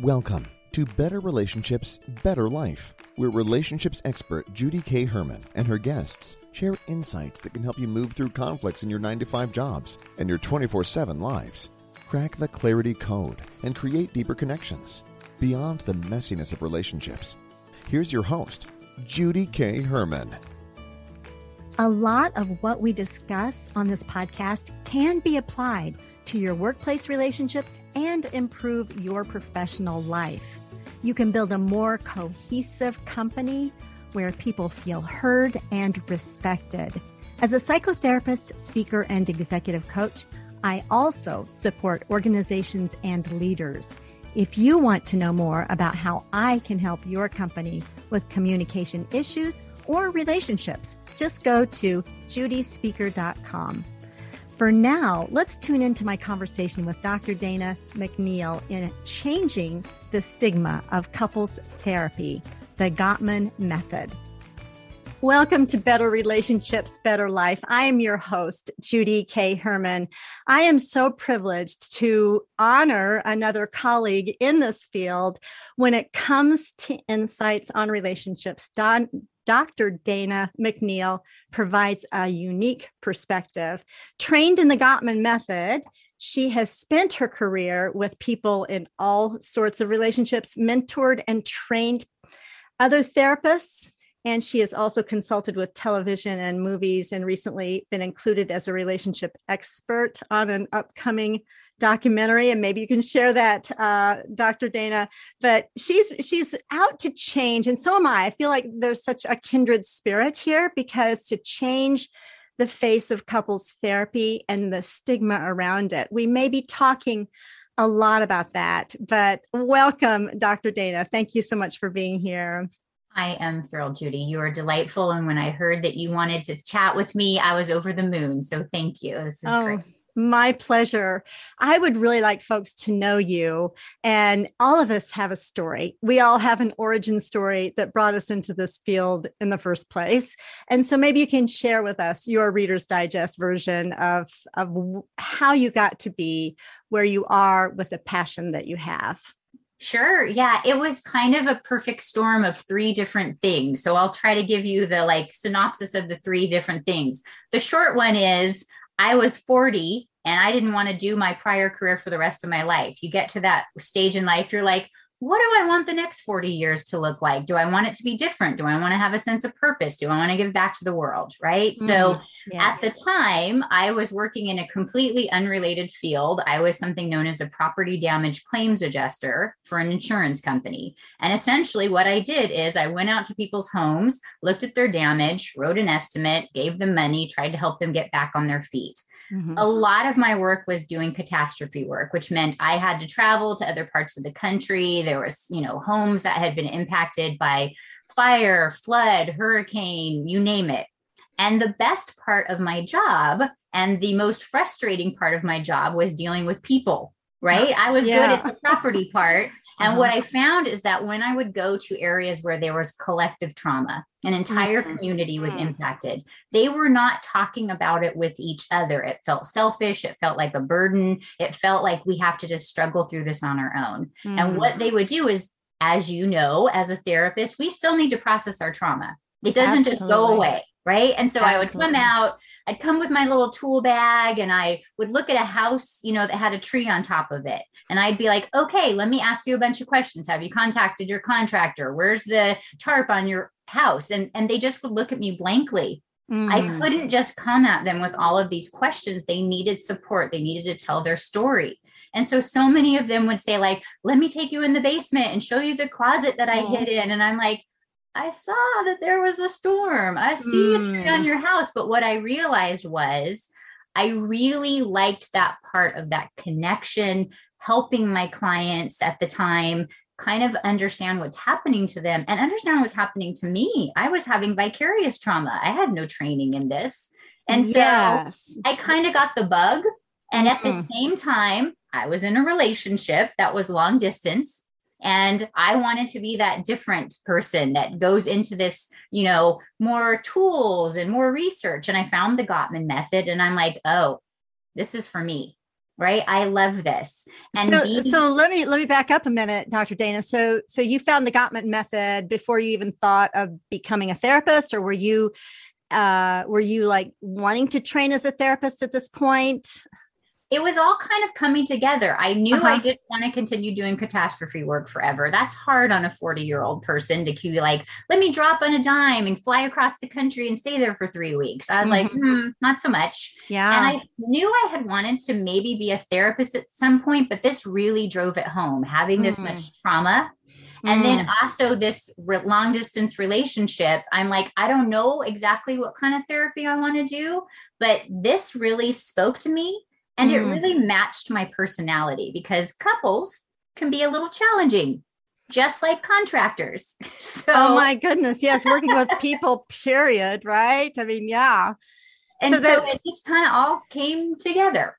Welcome to Better Relationships, Better Life, where relationships expert Judy K. Herman and her guests share insights that can help you move through conflicts in your 9 to 5 jobs and your 24 7 lives. Crack the clarity code and create deeper connections beyond the messiness of relationships. Here's your host, Judy K. Herman. A lot of what we discuss on this podcast can be applied to your workplace relationships and improve your professional life. You can build a more cohesive company where people feel heard and respected. As a psychotherapist, speaker, and executive coach, I also support organizations and leaders. If you want to know more about how I can help your company with communication issues or relationships, just go to judyspeaker.com. For now, let's tune into my conversation with Dr. Dana McNeil in Changing the Stigma of Couples Therapy, the Gottman Method. Welcome to Better Relationships, Better Life. I am your host, Judy K. Herman. I am so privileged to honor another colleague in this field when it comes to insights on relationships. Don, Dr. Dana McNeil provides a unique perspective. Trained in the Gottman method, she has spent her career with people in all sorts of relationships, mentored and trained other therapists. And she has also consulted with television and movies and recently been included as a relationship expert on an upcoming documentary and maybe you can share that uh, dr dana but she's she's out to change and so am i i feel like there's such a kindred spirit here because to change the face of couples therapy and the stigma around it we may be talking a lot about that but welcome dr dana thank you so much for being here I am thrilled, Judy. You are delightful. And when I heard that you wanted to chat with me, I was over the moon. So thank you. This is oh, great. My pleasure. I would really like folks to know you. And all of us have a story. We all have an origin story that brought us into this field in the first place. And so maybe you can share with us your Reader's Digest version of, of how you got to be where you are with the passion that you have. Sure. Yeah. It was kind of a perfect storm of three different things. So I'll try to give you the like synopsis of the three different things. The short one is I was 40 and I didn't want to do my prior career for the rest of my life. You get to that stage in life, you're like, what do I want the next 40 years to look like? Do I want it to be different? Do I want to have a sense of purpose? Do I want to give back to the world? Right. Mm-hmm. So yes. at the time, I was working in a completely unrelated field. I was something known as a property damage claims adjuster for an insurance company. And essentially, what I did is I went out to people's homes, looked at their damage, wrote an estimate, gave them money, tried to help them get back on their feet. Mm-hmm. A lot of my work was doing catastrophe work, which meant I had to travel to other parts of the country. There was, you know, homes that had been impacted by fire, flood, hurricane, you name it. And the best part of my job and the most frustrating part of my job was dealing with people, right? I was yeah. good at the property part. And uh-huh. what I found is that when I would go to areas where there was collective trauma, an entire mm-hmm. community was mm-hmm. impacted, they were not talking about it with each other. It felt selfish. It felt like a burden. It felt like we have to just struggle through this on our own. Mm-hmm. And what they would do is, as you know, as a therapist, we still need to process our trauma. It doesn't Absolutely. just go away right? And so Absolutely. i would come out i'd come with my little tool bag and i would look at a house you know that had a tree on top of it. And i'd be like okay let me ask you a bunch of questions. Have you contacted your contractor? Where's the tarp on your house? And and they just would look at me blankly. Mm. i couldn't just come at them with all of these questions. They needed support. They needed to tell their story. And so so many of them would say like let me take you in the basement and show you the closet that i oh. hid in. And i'm like I saw that there was a storm. I see mm. a tree on mm. your house. But what I realized was I really liked that part of that connection, helping my clients at the time kind of understand what's happening to them and understand what's happening to me. I was having vicarious trauma. I had no training in this. And so yes. I kind of got the bug. And at mm-hmm. the same time, I was in a relationship that was long distance. And I wanted to be that different person that goes into this, you know, more tools and more research. And I found the Gottman method and I'm like, oh, this is for me right? I love this. And so, being- so let me let me back up a minute dr dana. So so you found the gottman method before you even thought of becoming a therapist or were you uh were you like wanting to train as a therapist at this point it was all kind of coming together. I knew uh-huh. I didn't want to continue doing catastrophe work forever. That's hard on a 40 year old person to be like, let me drop on a dime and fly across the country and stay there for three weeks. I was mm-hmm. like, hmm, not so much. Yeah. And I knew I had wanted to maybe be a therapist at some point, but this really drove it home having this mm. much trauma and then also this re- long distance relationship. I'm like, I don't know exactly what kind of therapy I want to do, but this really spoke to me and mm. it really matched my personality because couples can be a little challenging, just like contractors. So, oh my goodness. Yes. Working with people, period. Right. I mean, yeah. And so, so that, it just kind of all came together.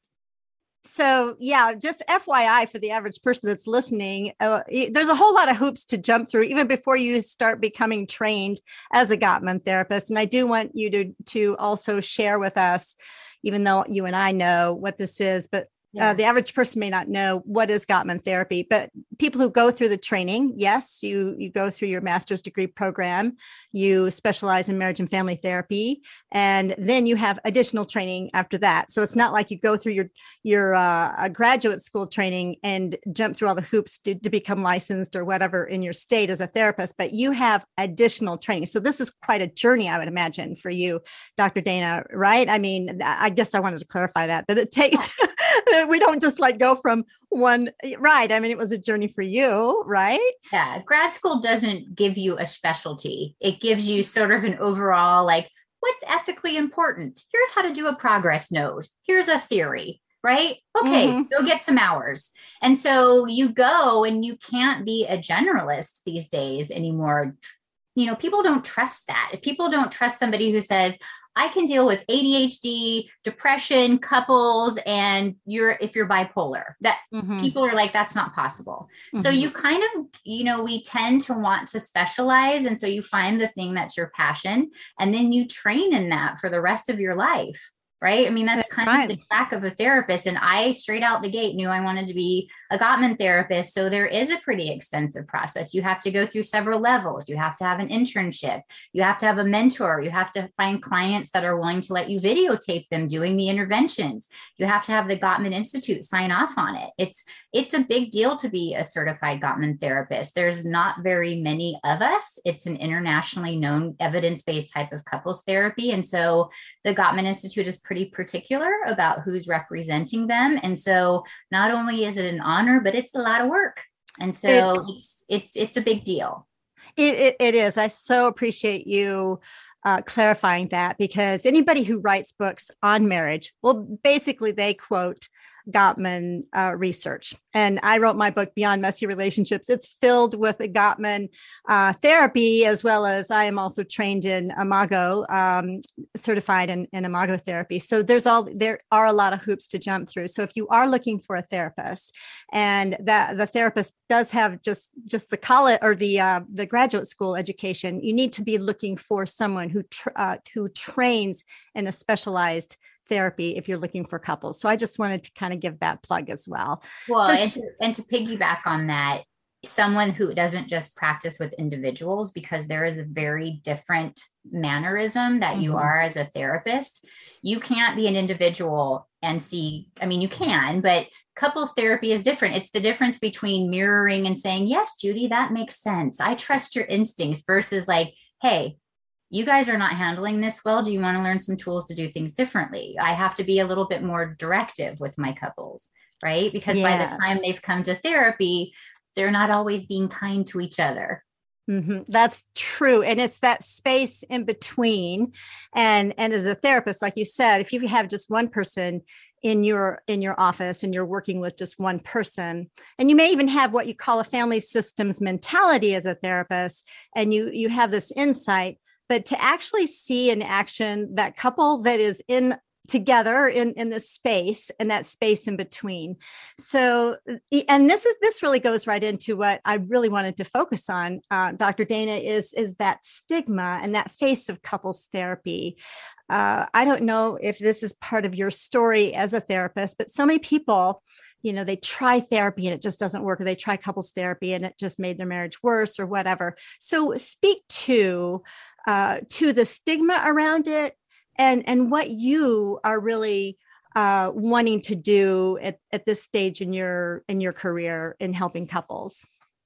So, yeah, just FYI for the average person that's listening, uh, there's a whole lot of hoops to jump through even before you start becoming trained as a Gottman therapist. And I do want you to to also share with us even though you and I know what this is, but yeah. Uh, the average person may not know what is Gottman therapy, but people who go through the training, yes, you you go through your master's degree program, you specialize in marriage and family therapy, and then you have additional training after that. So it's not like you go through your your uh, graduate school training and jump through all the hoops to, to become licensed or whatever in your state as a therapist, but you have additional training. So this is quite a journey, I would imagine, for you, Dr. Dana. Right? I mean, I guess I wanted to clarify that that it takes. we don't just like go from one right. I mean, it was a journey for you, right? Yeah. Grad school doesn't give you a specialty. It gives you sort of an overall like what's ethically important. Here's how to do a progress note. Here's a theory, right? Okay, mm-hmm. go get some hours. And so you go and you can't be a generalist these days anymore. You know, people don't trust that. If people don't trust somebody who says, I can deal with ADHD, depression, couples, and you're if you're bipolar. That mm-hmm. people are like, that's not possible. Mm-hmm. So you kind of, you know, we tend to want to specialize. And so you find the thing that's your passion, and then you train in that for the rest of your life right? I mean, that's, that's kind right. of the track of a therapist. And I straight out the gate knew I wanted to be a Gottman therapist. So there is a pretty extensive process. You have to go through several levels. You have to have an internship. You have to have a mentor. You have to find clients that are willing to let you videotape them doing the interventions. You have to have the Gottman Institute sign off on it. It's it's a big deal to be a certified Gottman therapist. There's not very many of us. It's an internationally known evidence-based type of couples therapy. And so the Gottman Institute is pretty particular about who's representing them. And so not only is it an honor, but it's a lot of work. And so it, it's it's it's a big deal. It, it, it is. I so appreciate you uh, clarifying that because anybody who writes books on marriage, well, basically they quote Gottman uh, research. And I wrote my book, Beyond Messy Relationships. It's filled with Gottman uh, therapy, as well as I am also trained in Imago, um, certified in, in Imago therapy. So there's all there are a lot of hoops to jump through. So if you are looking for a therapist, and that the therapist does have just just the college or the uh, the graduate school education, you need to be looking for someone who tr- uh, who trains in a specialized therapy if you're looking for couples. So I just wanted to kind of give that plug as well. Well, so and, she, to, and to piggyback on that, someone who doesn't just practice with individuals because there is a very different mannerism that mm-hmm. you are as a therapist. You can't be an individual and see, I mean, you can, but couples therapy is different. It's the difference between mirroring and saying, Yes, Judy, that makes sense. I trust your instincts versus like, Hey, you guys are not handling this well. Do you want to learn some tools to do things differently? I have to be a little bit more directive with my couples, right? Because yes. by the time they've come to therapy, they're not always being kind to each other. Mm-hmm. That's true. And it's that space in between. And and as a therapist, like you said, if you have just one person in your in your office and you're working with just one person and you may even have what you call a family systems mentality as a therapist and you you have this insight but to actually see in action that couple that is in together in in this space and that space in between. So and this is this really goes right into what i really wanted to focus on uh, dr dana is is that stigma and that face of couples therapy. Uh, i don't know if this is part of your story as a therapist but so many people you know they try therapy and it just doesn't work or they try couples therapy and it just made their marriage worse or whatever. So speak to uh, to the stigma around it and and what you are really uh, wanting to do at, at this stage in your in your career in helping couples.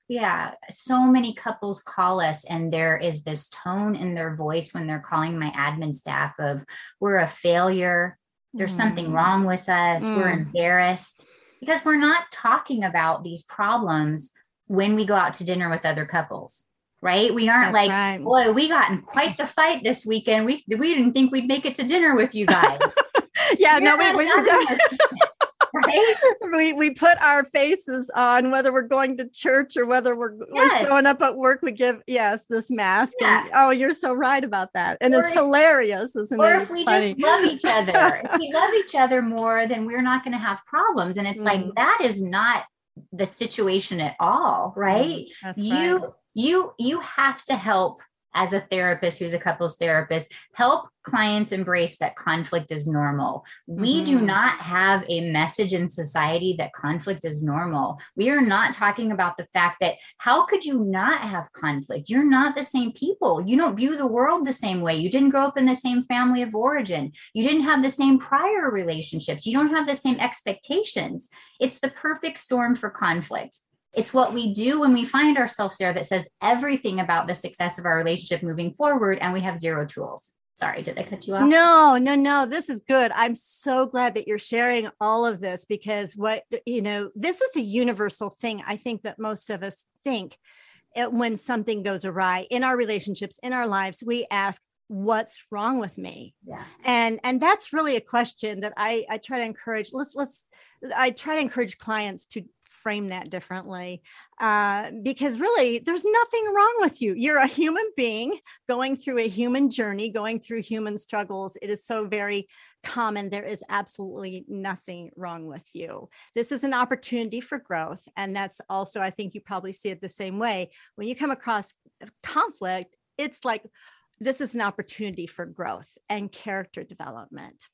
Yeah so many couples call us and there is this tone in their voice when they're calling my admin staff of we're a failure. There's mm. something wrong with us. Mm. we're embarrassed because we're not talking about these problems when we go out to dinner with other couples right? We aren't That's like, right. boy, we got in quite the fight this weekend. We we didn't think we'd make it to dinner with you guys. yeah, You're no, we, we right? we we put our faces on whether we're going to church or whether we're, yes. we're showing up at work. We give yes this mask. Yeah. And, oh, you're so right about that, and or it's if, hilarious, isn't or it? Or if we funny. just love each other, if we love each other more, then we're not going to have problems. And it's mm. like that is not the situation at all, right? Mm, you right you you have to help as a therapist who's a couples therapist help clients embrace that conflict is normal. We mm-hmm. do not have a message in society that conflict is normal. We are not talking about the fact that how could you not have conflict? You're not the same people. You don't view the world the same way. You didn't grow up in the same family of origin. You didn't have the same prior relationships. You don't have the same expectations. It's the perfect storm for conflict it's what we do when we find ourselves there that says everything about the success of our relationship moving forward, and we have zero tools. Sorry, did I cut you off? No, no, no. This is good. I'm so glad that you're sharing all of this because what, you know, this is a universal thing. I think that most of us think eh, when something goes awry in our relationships, in our lives, we ask, what's wrong with me yeah and and that's really a question that i i try to encourage let's let's i try to encourage clients to frame that differently uh, because really there's nothing wrong with you. You're a human being going through a human journey going through human struggles. It is so very common. There is absolutely nothing wrong with you. This is an opportunity for growth and that's also i think you probably see it the same way. When you come across conflict it's like this is an opportunity for growth and character development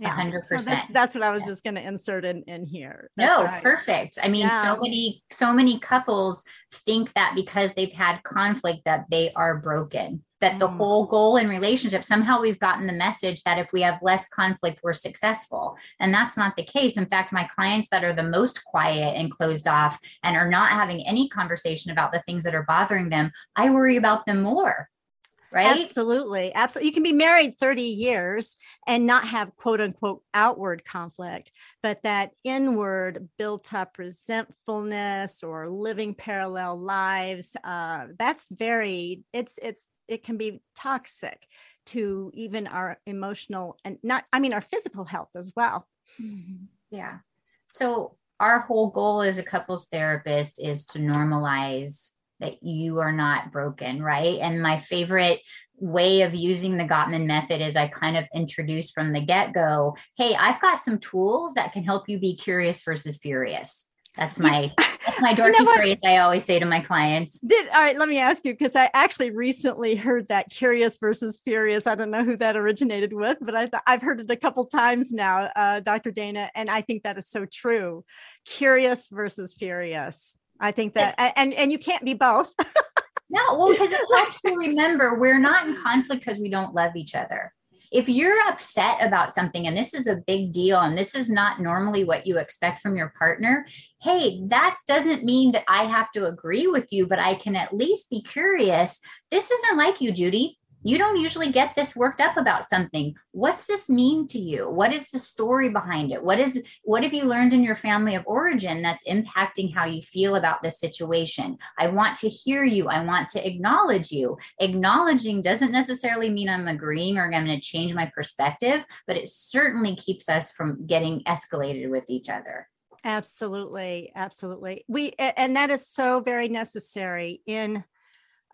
yeah. 100%. So that's, that's, what I was yeah. just going to insert in, in here. That's no, right. perfect. I mean, yeah. so many, so many couples think that because they've had conflict that they are broken, that mm. the whole goal in relationship, somehow we've gotten the message that if we have less conflict, we're successful. And that's not the case. In fact, my clients that are the most quiet and closed off and are not having any conversation about the things that are bothering them, I worry about them more right? Absolutely. Absolutely. You can be married 30 years and not have quote unquote outward conflict, but that inward built up resentfulness or living parallel lives, uh, that's very, it's, it's, it can be toxic to even our emotional and not, I mean, our physical health as well. Mm-hmm. Yeah. So, our whole goal as a couples therapist is to normalize that you are not broken, right? And my favorite way of using the Gottman method is I kind of introduce from the get go hey, I've got some tools that can help you be curious versus furious. That's my that's my dorky you know phrase I always say to my clients. Did all right, let me ask you because I actually recently heard that curious versus furious. I don't know who that originated with, but I I've heard it a couple times now, uh, Dr. Dana, and I think that is so true. Curious versus furious. I think that, and and you can't be both. no, well, because it helps to remember we're not in conflict because we don't love each other. If you're upset about something and this is a big deal and this is not normally what you expect from your partner, hey, that doesn't mean that I have to agree with you, but I can at least be curious. This isn't like you, Judy you don't usually get this worked up about something. What's this mean to you? What is the story behind it? What is what have you learned in your family of origin that's impacting how you feel about this situation? I want to hear you. I want to acknowledge you. Acknowledging doesn't necessarily mean i'm agreeing or i'm going to change my perspective but it certainly keeps us from getting escalated with each other. Absolutely. Absolutely. We and that is so very necessary in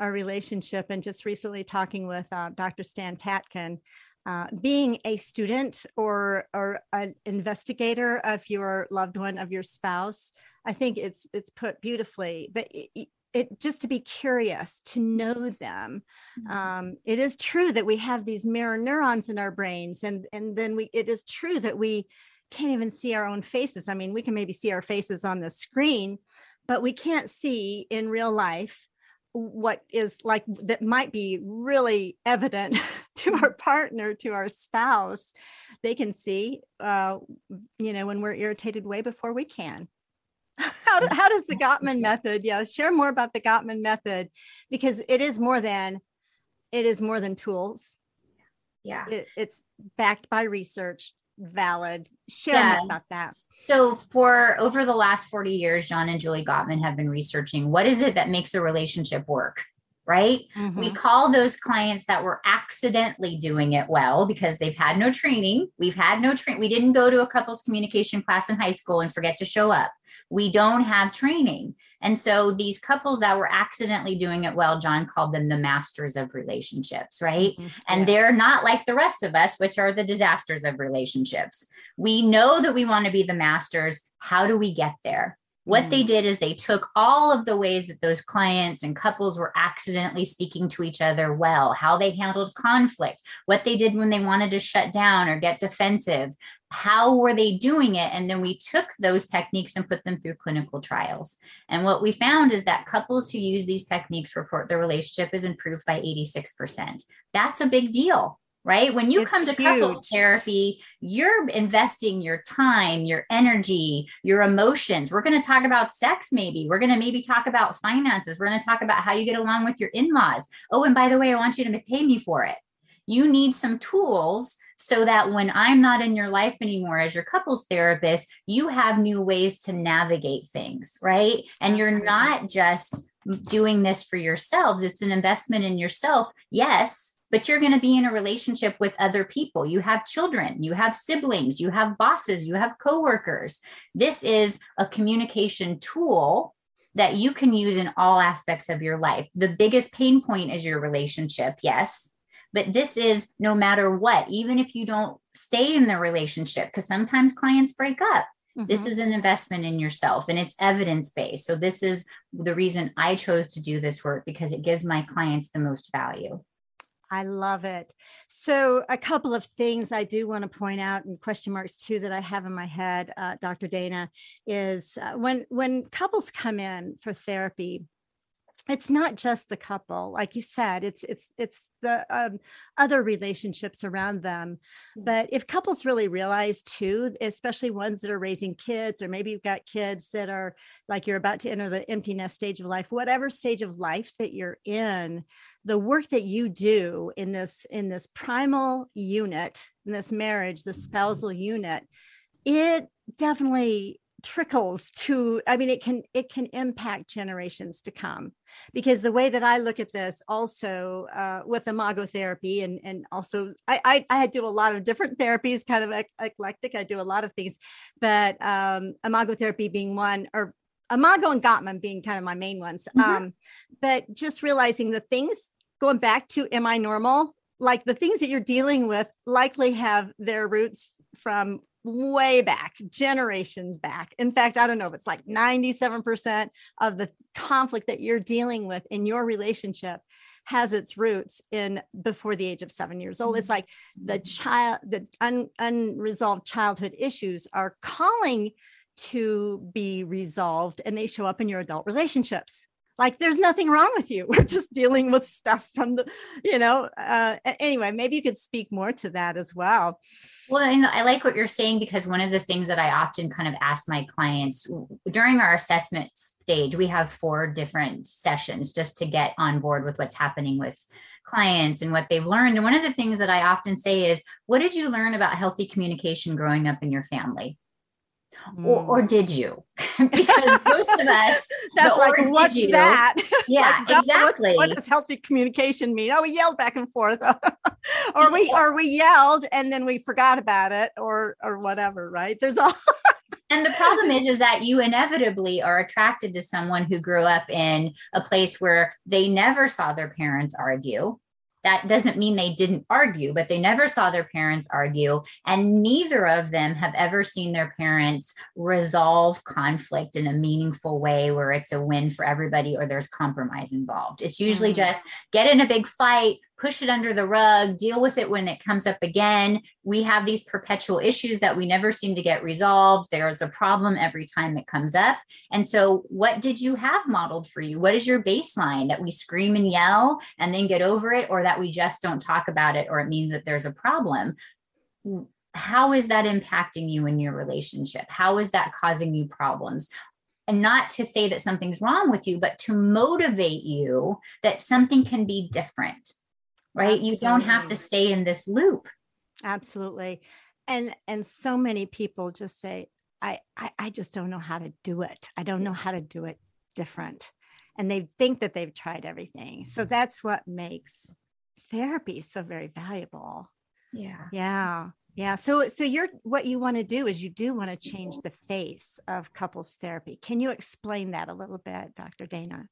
our relationship and just recently talking with uh, Dr. Stan Tatkin. Uh, being a student or or an investigator of your loved one of your spouse i think it's it's put beautifully but it, it just to be curious to know them mm-hmm. um, it is true that we have these mirror neurons in our brains and and then we it is true that we can't even see our own faces i mean we can maybe see our faces on the screen but we can't see in real life what is like that might be really evident to our partner to our spouse they can see uh, you know when we're irritated way before we can. How, do, how does the gottman method yeah share more about the gottman method because it is more than it is more than tools. Yeah. It, it's backed by research valid. Share yeah. about that. So, for over the last 40 years, John and Julie Gottman have been researching what is it that makes a relationship work? Right? Mm-hmm. We call those clients that were accidentally doing it well because they've had no training. We've had no train. We didn't go to a couples communication class in high school and forget to show up we don't have training. And so these couples that were accidentally doing it well, John called them the masters of relationships, right? Mm-hmm. And yes. they're not like the rest of us, which are the disasters of relationships. We know that we want to be the masters. How do we get there? What mm. they did is they took all of the ways that those clients and couples were accidentally speaking to each other well, how they handled conflict, what they did when they wanted to shut down or get defensive, how were they doing it? And then we took those techniques and put them through clinical trials. And what we found is that couples who use these techniques report their relationship is improved by 86%. That's a big deal right? When you it's come to huge. couples therapy, you're investing your time, your energy, your emotions. We're going to talk about sex, maybe. We're going to maybe talk about finances. We're going to talk about how you get along with your in laws. Oh, and by the way, I want you to pay me for it. You need some tools so that when I'm not in your life anymore as your couples therapist, you have new ways to navigate things, right? And Absolutely. you're not just doing this for yourselves, it's an investment in yourself. Yes, but you're going to be in a relationship with other people. You have children, you have siblings, you have bosses, you have coworkers. This is a communication tool that you can use in all aspects of your life. The biggest pain point is your relationship, yes, but this is no matter what, even if you don't stay in the relationship, because sometimes clients break up. Mm-hmm. This is an investment in yourself and it's evidence based. So, this is the reason I chose to do this work because it gives my clients the most value. I love it. So, a couple of things I do want to point out, and question marks too, that I have in my head, uh, Dr. Dana, is uh, when when couples come in for therapy, it's not just the couple like you said it's it's it's the um, other relationships around them. But if couples really realize too especially ones that are raising kids or maybe you've got kids that are like you're about to enter the empty nest stage of life whatever stage of life that you're in the work that you do in this in this primal unit in this marriage the spousal unit it definitely trickles to i mean it can it can impact generations to come. Because the way that i look at this also uh, with imago therapy and and also I, I, I do a lot of different therapies kind of eclectic. I do a lot of things. But um imago therapy being one or imago and gottman being kind of my main ones. Mm-hmm. um but just realizing the things going back to am i normal? Like the things that you're dealing with likely have their roots from way back, generations back. In fact, I don't know if it's like 97% of the conflict that you're dealing with in your relationship has its roots in before the age of seven years old. It's mm-hmm. like the child, the un, unresolved childhood issues are calling to be resolved and they show up in your adult relationships like there's nothing wrong with you we're just dealing with stuff from the you know uh, anyway maybe you could speak more to that as well well and i like what you're saying because one of the things that i often kind of ask my clients during our assessment stage we have four different sessions just to get on board with what's happening with clients and what they've learned. And one of the things that I often say is, what did you learn about healthy communication growing up in your family? Mm. Or, or, mm. did you? because most of us, that's like, what's you, that? Yeah, like, exactly. what does healthy communication mean? Oh, we yelled back and forth, or we or we yelled and then we forgot about it, or or whatever. Right? There's all. and the problem is, is that you inevitably are attracted to someone who grew up in a place where they never saw their parents argue that doesn't mean they didn't argue, but they never saw their parents argue. And neither of them have ever seen their parents resolve conflict in a meaningful way where it's a win for everybody or there's compromise involved. It's usually mm-hmm. just get in a big fight, push it under the rug, deal with it when it comes up again. We have these perpetual issues that we never seem to get resolved. There's a problem every time it comes up. And so, what did you have modeled for you? What is your baseline that we scream and yell and then get over it, or that we just don't talk about it, or it means that there's a problem? How is that impacting you in your relationship? How is that causing you problems? and not to say that something's wrong with you, but to motivate you that something can be different right Absolutely. you don't have to stay in this loop Absolutely. And and so many people just say, I, I I just don't know how to do it. I don't know how to do it different. And they think that they've tried everything. So that's what makes therapy so very valuable. Yeah. Yeah. Yeah. So so you're what you want to do is you do want to change the face of couples therapy. Can you explain that a little bit, Dr. Dana?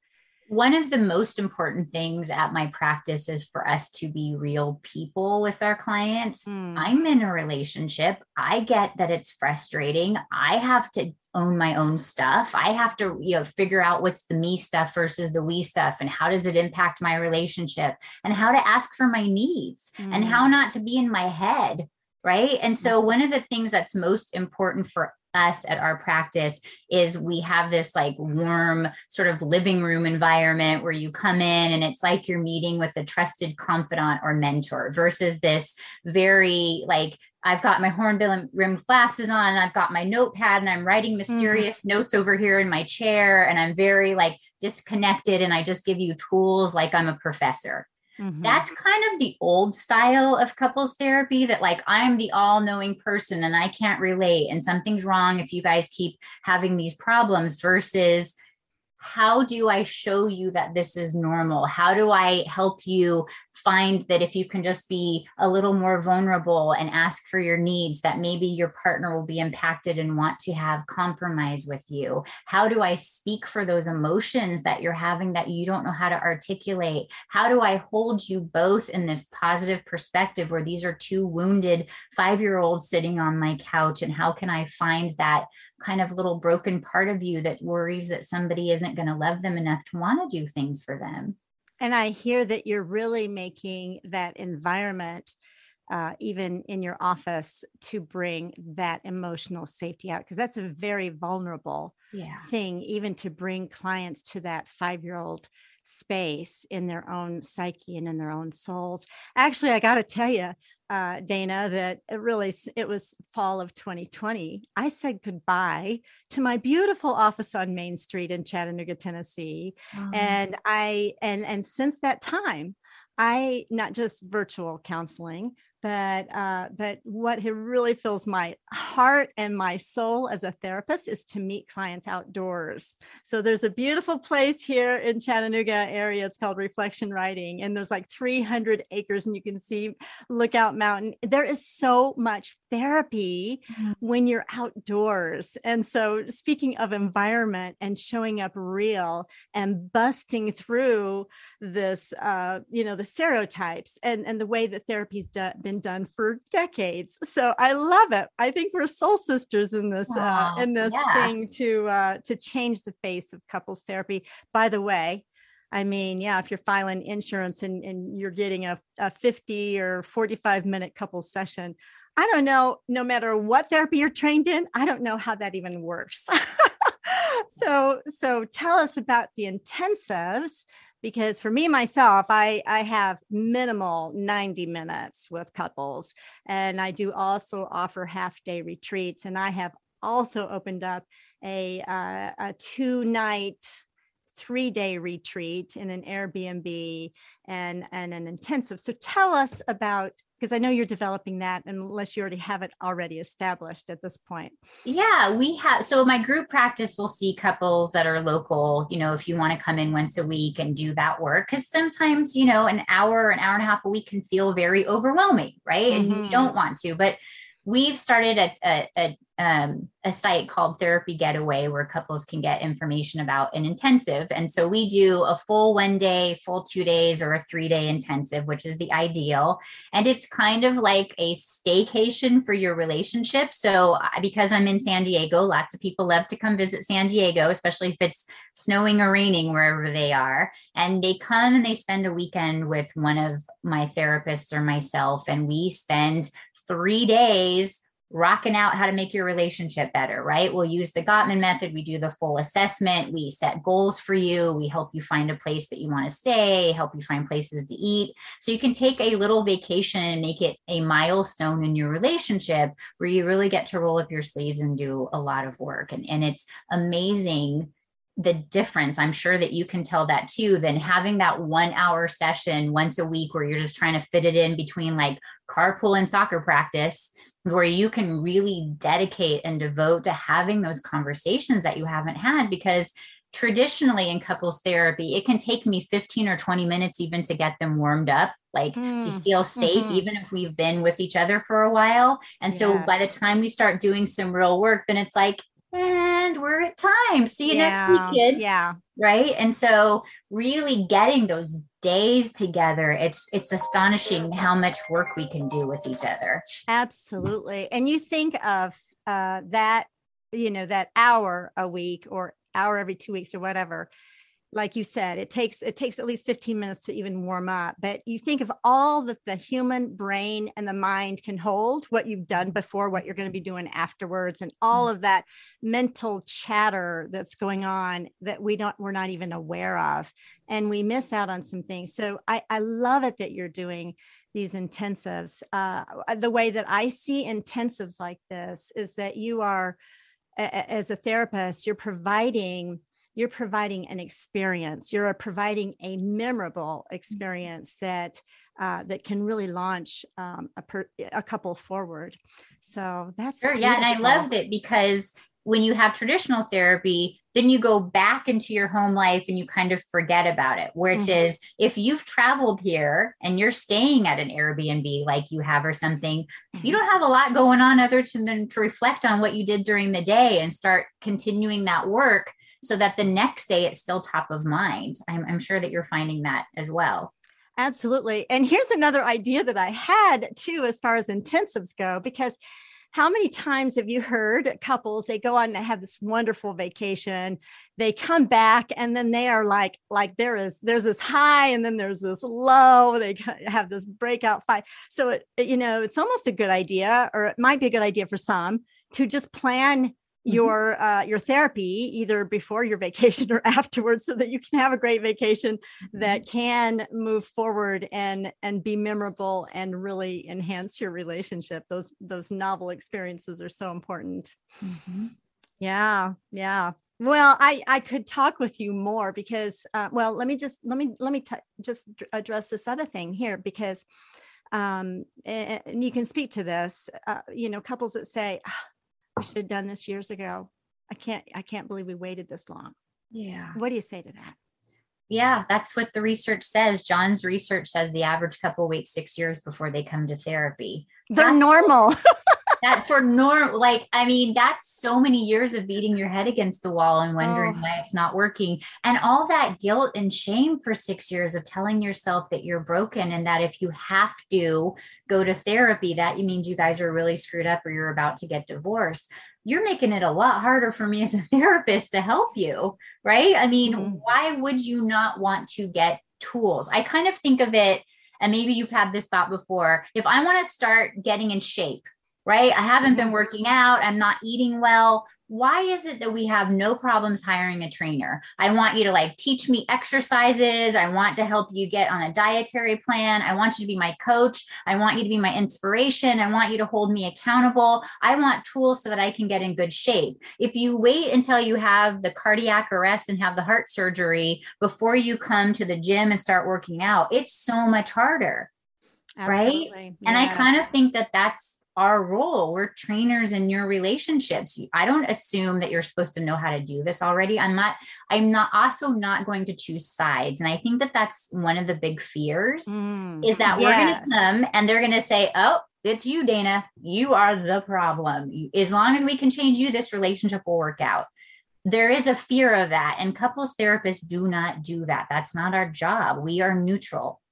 One of the most important things at my practice is for us to be real people with our clients. Mm. I'm in a relationship. I get that it's frustrating. I have to own my own stuff. I have to, you know, figure out what's the me stuff versus the we stuff and how does it impact my relationship and how to ask for my needs mm. and how hmm. not to be in my head right and so one of the things that's most important for us at our practice is we have this like warm sort of living room environment where you come in and it's like you're meeting with a trusted confidant or mentor versus this very like I've got my hornbill rimmed glasses on and I've got my notepad and I'm writing mm-hmm. mysterious mm-hmm. notes over here in my chair and I'm very like disconnected and I just give you tools like I'm a professor. Mm-hmm. That's kind of the old style of couples therapy that, like, I'm the all knowing person and I can't relate, and something's wrong if you guys keep having these problems, versus how do I show you that this is normal? How do I help you find that if you can just be a little more vulnerable and ask for your needs, that maybe your partner will be impacted and want to have compromise with you? How do I speak for those emotions that you're having that you don't know how to articulate? How do I hold you both in this positive perspective where these are two wounded five year olds sitting on my couch? And how can I find that kind of little broken part of you that worries that somebody isn't going to love them enough to want to do things for them. And I hear that you're really making that environment, uh, even in your office, to bring that emotional safety out, because that's a very vulnerable yeah. thing, even to bring clients to that five year old space in their own psyche and in their own souls. Actually, I got to tell you, uh, Dana, that it really it was fall of 2020. I said goodbye to my beautiful office on Main Street in Chattanooga, Tennessee, oh. and I and and since that time, I not just virtual counseling, but uh, but what really fills my heart and my soul as a therapist is to meet clients outdoors. So there's a beautiful place here in Chattanooga area. It's called Reflection Riding, and there's like 300 acres, and you can see Lookout Mountain. There is so much therapy mm-hmm. when you're outdoors. And so, speaking of environment and showing up real and busting through this, uh, you know, the stereotypes and and the way that therapy's done been done for decades. So I love it. I think we're soul sisters in this uh, in this yeah. thing to uh, to change the face of couples therapy. By the way, I mean, yeah, if you're filing insurance and, and you're getting a, a 50 or 45 minute couple session, I don't know, no matter what therapy you're trained in, I don't know how that even works. so so tell us about the intensives because for me myself i i have minimal 90 minutes with couples and i do also offer half day retreats and i have also opened up a uh, a two night three day retreat in an Airbnb and, and an intensive. So tell us about because I know you're developing that unless you already have it already established at this point. Yeah, we have. So my group practice will see couples that are local, you know, if you want to come in once a week and do that work, because sometimes, you know, an hour, an hour and a half a week can feel very overwhelming, right? Mm-hmm. And you mm-hmm. don't want to, but we've started a, a, a um, a site called Therapy Getaway where couples can get information about an intensive. And so we do a full one day, full two days, or a three day intensive, which is the ideal. And it's kind of like a staycation for your relationship. So because I'm in San Diego, lots of people love to come visit San Diego, especially if it's snowing or raining wherever they are. And they come and they spend a weekend with one of my therapists or myself, and we spend three days rocking out how to make your relationship better, right? We'll use the Gottman method. We do the full assessment. We set goals for you. We help you find a place that you want to stay, help you find places to eat. So you can take a little vacation and make it a milestone in your relationship where you really get to roll up your sleeves and do a lot of work. And, and it's amazing the difference i'm sure that you can tell that too than having that one hour session once a week where you're just trying to fit it in between like carpool and soccer practice where you can really dedicate and devote to having those conversations that you haven't had because traditionally in couples therapy it can take me 15 or 20 minutes even to get them warmed up like mm. to feel safe mm-hmm. even if we've been with each other for a while and yes. so by the time we start doing some real work then it's like and we're at time. See you yeah, next week, kids. Yeah. Right. And so really getting those days together, it's it's astonishing how much work we can do with each other. Absolutely. And you think of uh that, you know, that hour a week or hour every two weeks or whatever like you said it takes it takes at least 15 minutes to even warm up but you think of all that the human brain and the mind can hold what you've done before what you're going to be doing afterwards and all mm. of that mental chatter that's going on that we don't we're not even aware of and we miss out on some things so i i love it that you're doing these intensives uh, the way that i see intensives like this is that you are as a therapist you're providing you're providing an experience you're providing a memorable mm-hmm. experience that uh, that can really launch um, a, per, a couple forward so that's sure, yeah and i loved it because when you have traditional therapy then you go back into your home life and you kind of forget about it which mm-hmm. is if you've traveled here and you're staying at an airbnb like you have or something mm-hmm. you don't have a lot going on other than to reflect on what you did during the day and start continuing that work so that the next day it's still top of mind. I'm, I'm sure that you're finding that as well. Absolutely. And here's another idea that I had too, as far as intensives go, because how many times have you heard couples they go on they have this wonderful vacation they come back and then they are like like there is there's this high and then there's this low they have this breakout fight so it you know it's almost a good idea or it might be a good idea for some to just plan. Your uh, your therapy either before your vacation or afterwards so that you can have a great vacation that mm-hmm. can move forward and and be memorable and really enhance your relationship those those novel experiences are so important mm-hmm. yeah yeah well i i could talk with you more because uh, well let me just let me let me t- just address this other thing here because um and you can speak to this uh, you know couples that say ah, we should have done this years ago. I can't I can't believe we waited this long. Yeah. What do you say to that? Yeah, that's what the research says. John's research says the average couple waits six years before they come to therapy. They're that's normal. that for normal like i mean that's so many years of beating your head against the wall and wondering oh. why it's not working and all that guilt and shame for six years of telling yourself that you're broken and that if you have to go to therapy that means you guys are really screwed up or you're about to get divorced you're making it a lot harder for me as a therapist to help you right i mean mm-hmm. why would you not want to get tools i kind of think of it and maybe you've had this thought before if i want to start getting in shape right? I haven't been mm-hmm. working out, I'm not eating well. why is it that we have no problems hiring a trainer? I want you to like teach me exercises. I want to help you get on a dietary plan. I want you to be my coach. I want you to be my inspiration. I want you to hold me accountable. I want tools so that I can get in good shape. If you wait until you have the cardiac arrest and have the heart surgery before you come to the gym and start working out, it's so much harder. Absolutely. Right. Yes. And I kind of think that that's our role. We're trainers in your relationships. I don't assume that you're supposed to know how to do this already. I'm not, I'm not also not going to choose sides. And I think that that's one of the big fears mm, is that yes. we're going to come and they're going to say, oh, it's you, Dana. You are the problem. As long as we can change you, this relationship will work out. There is a fear of that. And couples therapists do not do that. That's not our job. We are neutral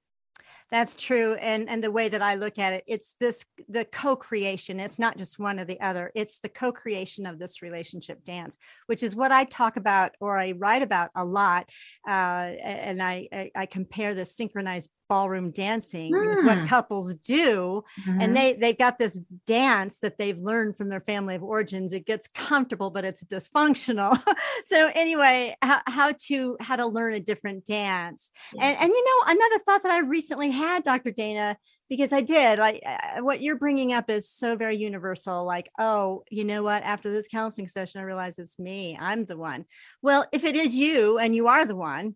that's true. And and the way that I look at it, it's this the co-creation. It's not just one or the other. It's the co-creation of this relationship dance, which is what I talk about or I write about a lot. Uh, and I, I, I compare the synchronized ballroom dancing mm. what couples do mm-hmm. and they they've got this dance that they've learned from their family of origins it gets comfortable but it's dysfunctional so anyway how, how to how to learn a different dance yeah. and and you know another thought that i recently had dr dana because i did like what you're bringing up is so very universal like oh you know what after this counseling session i realize it's me i'm the one well if it is you and you are the one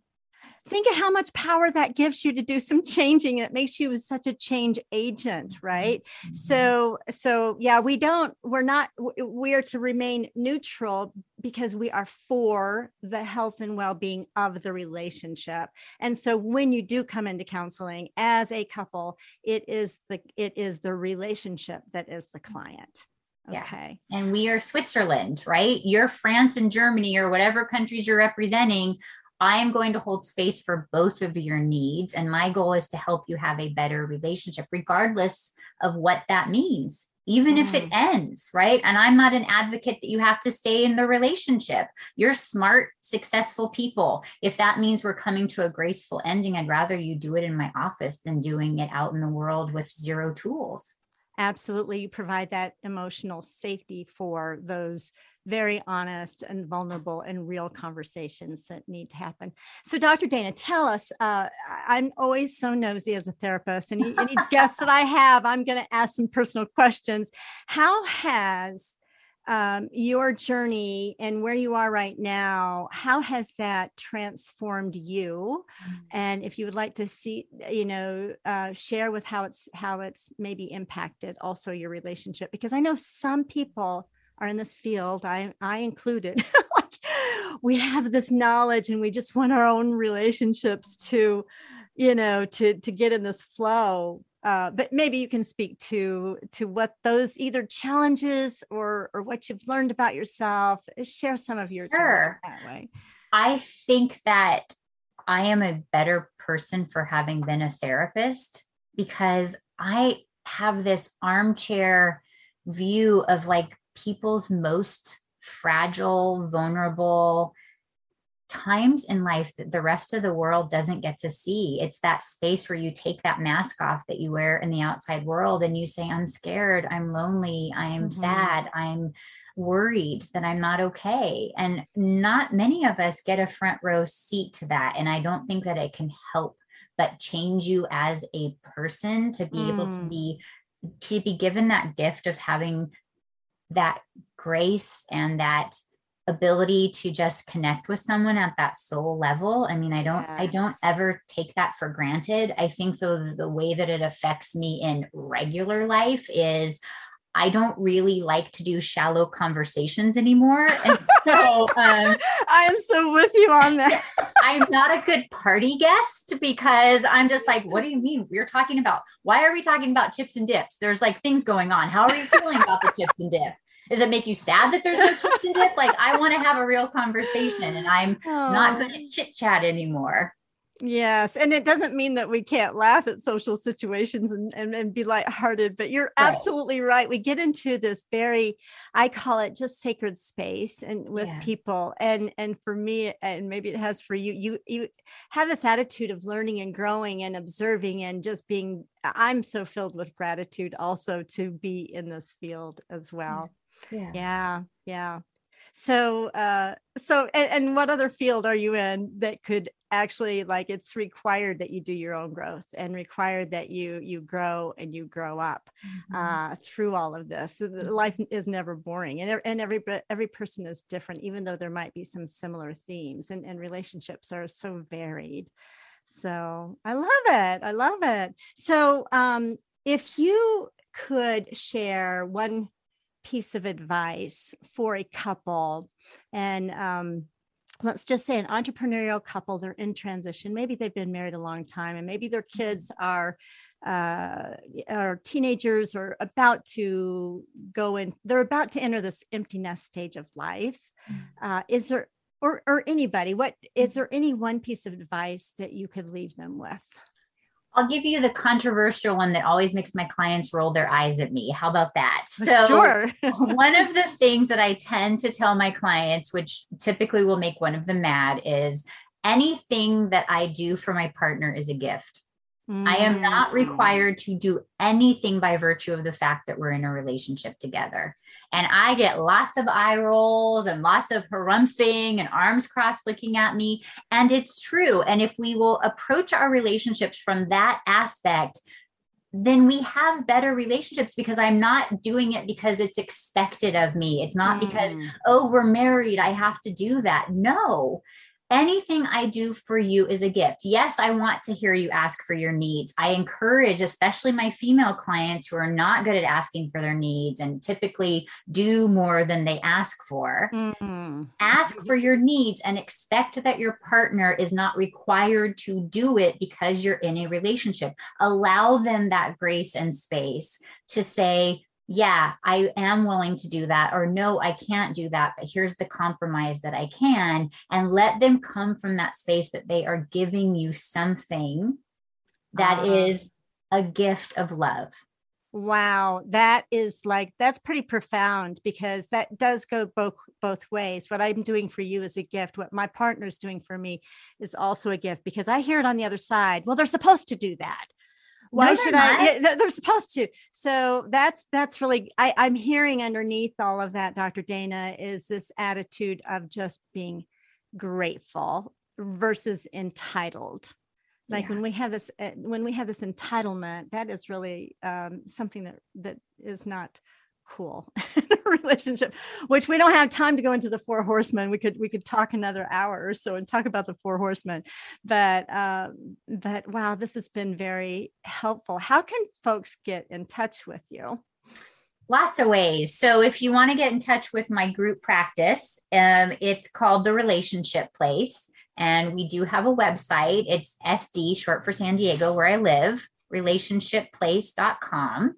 think of how much power that gives you to do some changing it makes you such a change agent right mm-hmm. so so yeah we don't we're not we are to remain neutral because we are for the health and well-being of the relationship and so when you do come into counseling as a couple it is the it is the relationship that is the client Okay. Yeah. And we are Switzerland, right? You're France and Germany or whatever countries you're representing. I am going to hold space for both of your needs. And my goal is to help you have a better relationship, regardless of what that means, even mm. if it mm. ends, right? And I'm not an advocate that you have to stay in the relationship. You're smart, successful people. If that means we're coming to a graceful ending, I'd rather you do it in my office than doing it out in the world with zero tools. Absolutely. You provide that emotional safety for those very honest and vulnerable and real conversations that need to happen. So, Dr. Dana, tell us. Uh, I'm always so nosy as a therapist, and any, any guests that I have, I'm going to ask some personal questions. How has um, your journey and where you are right now how has that transformed you mm-hmm. and if you would like to see you know uh, share with how it's how it's maybe impacted also your relationship because i know some people are in this field, I I included, like we have this knowledge and we just want our own relationships to, you know, to to get in this flow. Uh, but maybe you can speak to to what those either challenges or or what you've learned about yourself. Share some of your sure. that way. I think that I am a better person for having been a therapist because I have this armchair view of like people's most fragile, vulnerable times in life that the rest of the world doesn't get to see. It's that space where you take that mask off that you wear in the outside world and you say, I'm scared, I'm lonely, I'm mm-hmm. sad, I'm worried that I'm not okay. And not many of us get a front row seat to that. And I don't think that it can help but change you as a person to be mm. able to mm. be to be given that gift of having that grace and that ability to just connect with someone at that soul level i mean i don't yes. i don't ever take that for granted i think the the way that it affects me in regular life is I don't really like to do shallow conversations anymore. And so um, I am so with you on that. I'm not a good party guest because I'm just like, what do you mean? We're talking about why are we talking about chips and dips? There's like things going on. How are you feeling about the chips and dip? Does it make you sad that there's no chips and dip? Like I want to have a real conversation and I'm oh. not good at chit chat anymore. Yes. And it doesn't mean that we can't laugh at social situations and, and, and be lighthearted, but you're right. absolutely right. We get into this very, I call it just sacred space and with yeah. people. And and for me, and maybe it has for you, you you have this attitude of learning and growing and observing and just being I'm so filled with gratitude also to be in this field as well. Yeah. Yeah. Yeah. So, uh, so, and, and, what other field are you in that could actually like it's required that you do your own growth and required that you you grow and you grow up mm-hmm. uh, through all of this. So life is never boring, and and every every person is different, even though there might be some similar themes, and and relationships are so varied. So I love it. I love it. So, um, if you could share one piece of advice for a couple and um, let's just say an entrepreneurial couple they're in transition maybe they've been married a long time and maybe their mm-hmm. kids are uh, are teenagers or about to go in they're about to enter this empty nest stage of life mm. uh, is there or, or anybody what is there any one piece of advice that you could leave them with I'll give you the controversial one that always makes my clients roll their eyes at me. How about that? So, sure. one of the things that I tend to tell my clients, which typically will make one of them mad, is anything that I do for my partner is a gift. Mm. I am not mm. required to do anything by virtue of the fact that we're in a relationship together. And I get lots of eye rolls and lots of harumphing and arms crossed looking at me. And it's true. And if we will approach our relationships from that aspect, then we have better relationships because I'm not doing it because it's expected of me. It's not mm. because, oh, we're married. I have to do that. No, anything I do for you is a gift. Yes, I want to hear you ask for your needs. I encourage, especially my female clients who are not good at asking for their needs and typically do more than they ask for. Mm-hmm. Ask for your needs and expect that your partner is not required to do it because you're in a relationship. Allow them that grace and space to say, yeah, I am willing to do that, or no, I can't do that, but here's the compromise that I can, and let them come from that space that they are giving you something that uh, is a gift of love. Wow, that is like that's pretty profound because that does go both both ways. What I'm doing for you is a gift. What my partner's doing for me is also a gift because I hear it on the other side. Well, they're supposed to do that why no, should I? Yeah, they're supposed to. So that's that's really I, I'm hearing underneath all of that, Dr. Dana, is this attitude of just being grateful versus entitled. Like yeah. when we have this uh, when we have this entitlement, that is really um, something that that is not cool relationship which we don't have time to go into the four horsemen. We could we could talk another hour or so and talk about the four horsemen. But uh, but wow this has been very helpful. How can folks get in touch with you? Lots of ways. So if you want to get in touch with my group practice um, it's called the relationship place and we do have a website. It's sd short for san diego where i live relationshipplace.com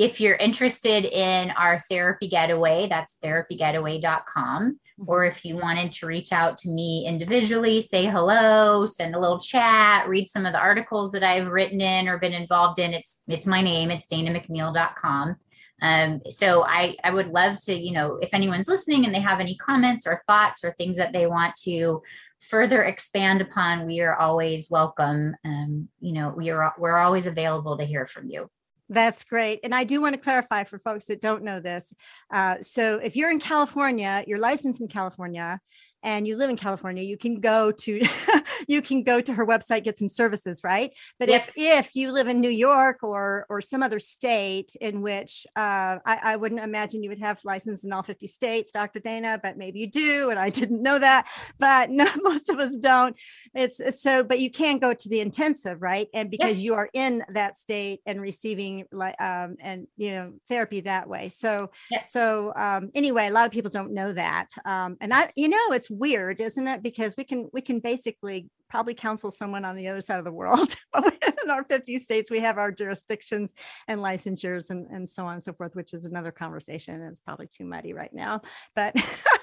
if you're interested in our therapy getaway, that's therapygetaway.com. Or if you wanted to reach out to me individually, say hello, send a little chat, read some of the articles that I've written in or been involved in, it's it's my name, it's danamcneil.com. Um, so I, I would love to, you know, if anyone's listening and they have any comments or thoughts or things that they want to further expand upon, we are always welcome. Um, you know, we are we're always available to hear from you. That's great. And I do want to clarify for folks that don't know this. Uh, so if you're in California, you're licensed in California, and you live in California, you can go to you can go to her website get some services, right? But if if you live in New York or or some other state in which uh, I, I wouldn't imagine you would have license in all 50 states, Dr. Dana, but maybe you do, and I didn't know that. But no, most of us don't. It's so, but you can go to the intensive, right? And because you are in that state and receiving like um and you know therapy that way. So so um anyway, a lot of people don't know that. Um and I you know weird, isn't it? Because we can we can basically probably counsel someone on the other side of the world. in our 50 states, we have our jurisdictions and licensures and, and so on and so forth, which is another conversation. It's probably too muddy right now. But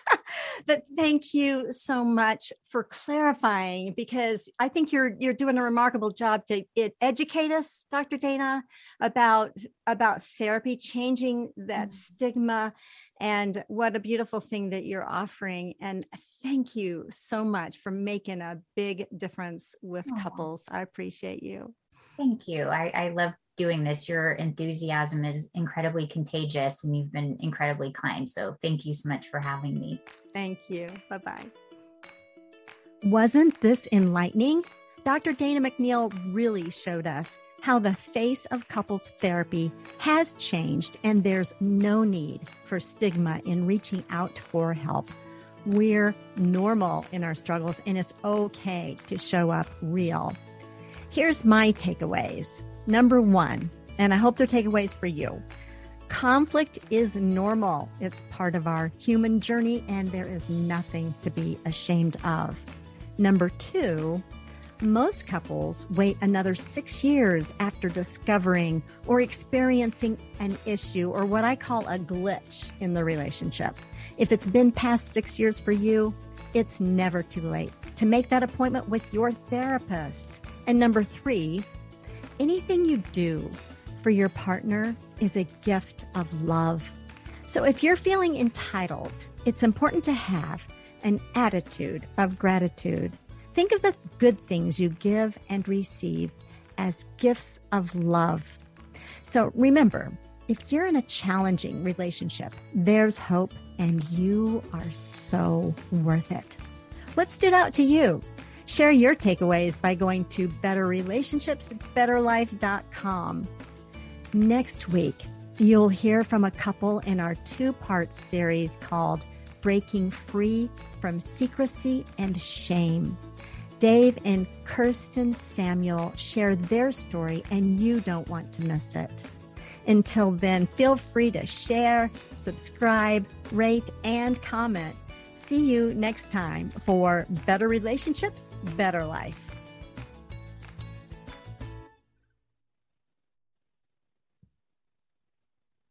but thank you so much for clarifying because I think you're you're doing a remarkable job to educate us, Dr. Dana, about about therapy, changing that mm-hmm. stigma and what a beautiful thing that you're offering. And thank you so much for making a big difference with Aww. couples. I appreciate you. Thank you. I, I love doing this. Your enthusiasm is incredibly contagious and you've been incredibly kind. So thank you so much for having me. Thank you. Bye bye. Wasn't this enlightening? Dr. Dana McNeil really showed us how the face of couples therapy has changed and there's no need for stigma in reaching out for help. We're normal in our struggles and it's okay to show up real. Here's my takeaways. Number one, and I hope they're takeaways for you. Conflict is normal. It's part of our human journey and there is nothing to be ashamed of. Number two, most couples wait another six years after discovering or experiencing an issue or what I call a glitch in the relationship. If it's been past six years for you, it's never too late to make that appointment with your therapist. And number three, anything you do for your partner is a gift of love. So if you're feeling entitled, it's important to have an attitude of gratitude. Think of the good things you give and receive as gifts of love. So remember, if you're in a challenging relationship, there's hope and you are so worth it. What stood out to you? Share your takeaways by going to betterrelationshipsbetterlife.com. Next week, you'll hear from a couple in our two part series called Breaking Free from Secrecy and Shame. Dave and Kirsten Samuel share their story, and you don't want to miss it. Until then, feel free to share, subscribe, rate, and comment. See you next time for Better Relationships, Better Life.